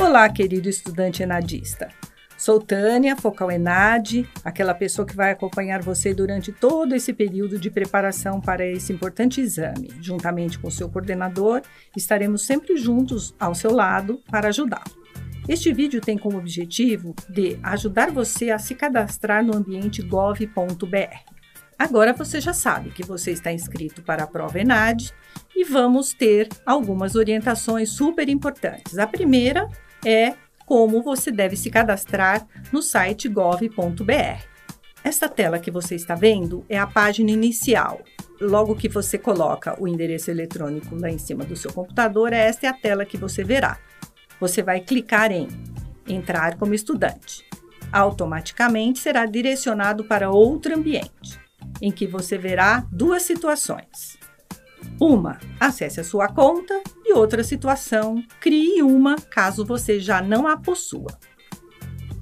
Olá, querido estudante enadista. Sou Tânia, focal Enad, aquela pessoa que vai acompanhar você durante todo esse período de preparação para esse importante exame. Juntamente com seu coordenador, estaremos sempre juntos ao seu lado para ajudá-lo. Este vídeo tem como objetivo de ajudar você a se cadastrar no ambiente gov.br. Agora você já sabe que você está inscrito para a prova ENAD e vamos ter algumas orientações super importantes. A primeira é como você deve se cadastrar no site gov.br. Esta tela que você está vendo é a página inicial. Logo que você coloca o endereço eletrônico lá em cima do seu computador, esta é a tela que você verá. Você vai clicar em Entrar como estudante. Automaticamente será direcionado para outro ambiente, em que você verá duas situações. Uma, acesse a sua conta outra situação, crie uma caso você já não a possua.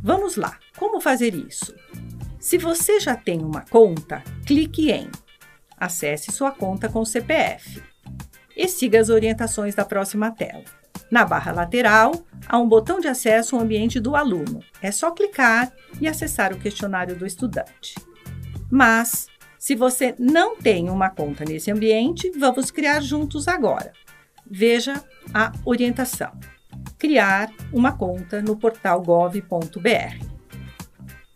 Vamos lá, como fazer isso? Se você já tem uma conta, clique em Acesse sua conta com CPF e siga as orientações da próxima tela. Na barra lateral, há um botão de acesso ao ambiente do aluno. É só clicar e acessar o questionário do estudante. Mas, se você não tem uma conta nesse ambiente, vamos criar juntos agora. Veja a orientação. Criar uma conta no portal gov.br.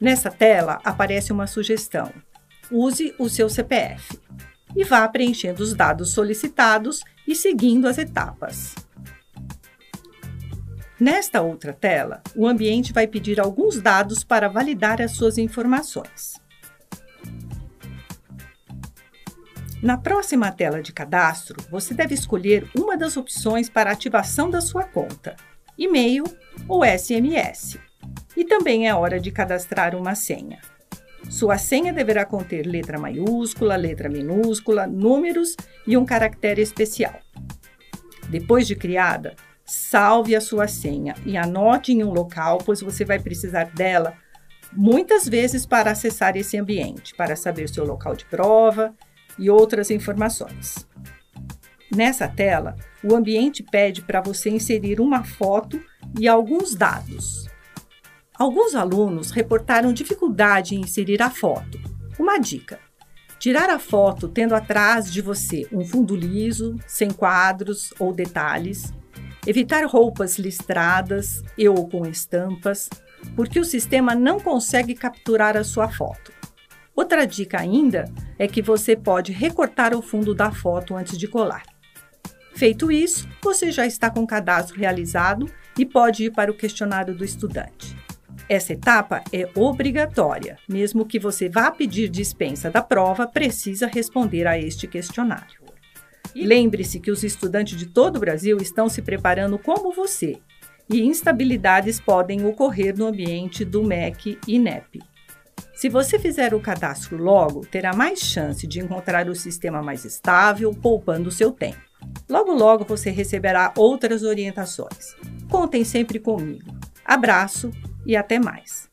Nessa tela aparece uma sugestão. Use o seu CPF e vá preenchendo os dados solicitados e seguindo as etapas. Nesta outra tela, o ambiente vai pedir alguns dados para validar as suas informações. Na próxima tela de cadastro, você deve escolher uma das opções para ativação da sua conta, e-mail ou SMS. E também é hora de cadastrar uma senha. Sua senha deverá conter letra maiúscula, letra minúscula, números e um caractere especial. Depois de criada, salve a sua senha e anote em um local, pois você vai precisar dela muitas vezes para acessar esse ambiente, para saber seu local de prova e outras informações. Nessa tela, o ambiente pede para você inserir uma foto e alguns dados. Alguns alunos reportaram dificuldade em inserir a foto. Uma dica: tirar a foto tendo atrás de você um fundo liso, sem quadros ou detalhes, evitar roupas listradas e ou com estampas, porque o sistema não consegue capturar a sua foto. Outra dica ainda é que você pode recortar o fundo da foto antes de colar. Feito isso, você já está com o cadastro realizado e pode ir para o questionário do estudante. Essa etapa é obrigatória, mesmo que você vá pedir dispensa da prova, precisa responder a este questionário. Lembre-se que os estudantes de todo o Brasil estão se preparando como você, e instabilidades podem ocorrer no ambiente do MEC e NEP. Se você fizer o cadastro logo, terá mais chance de encontrar o sistema mais estável, poupando seu tempo. Logo, logo você receberá outras orientações. Contem sempre comigo. Abraço e até mais!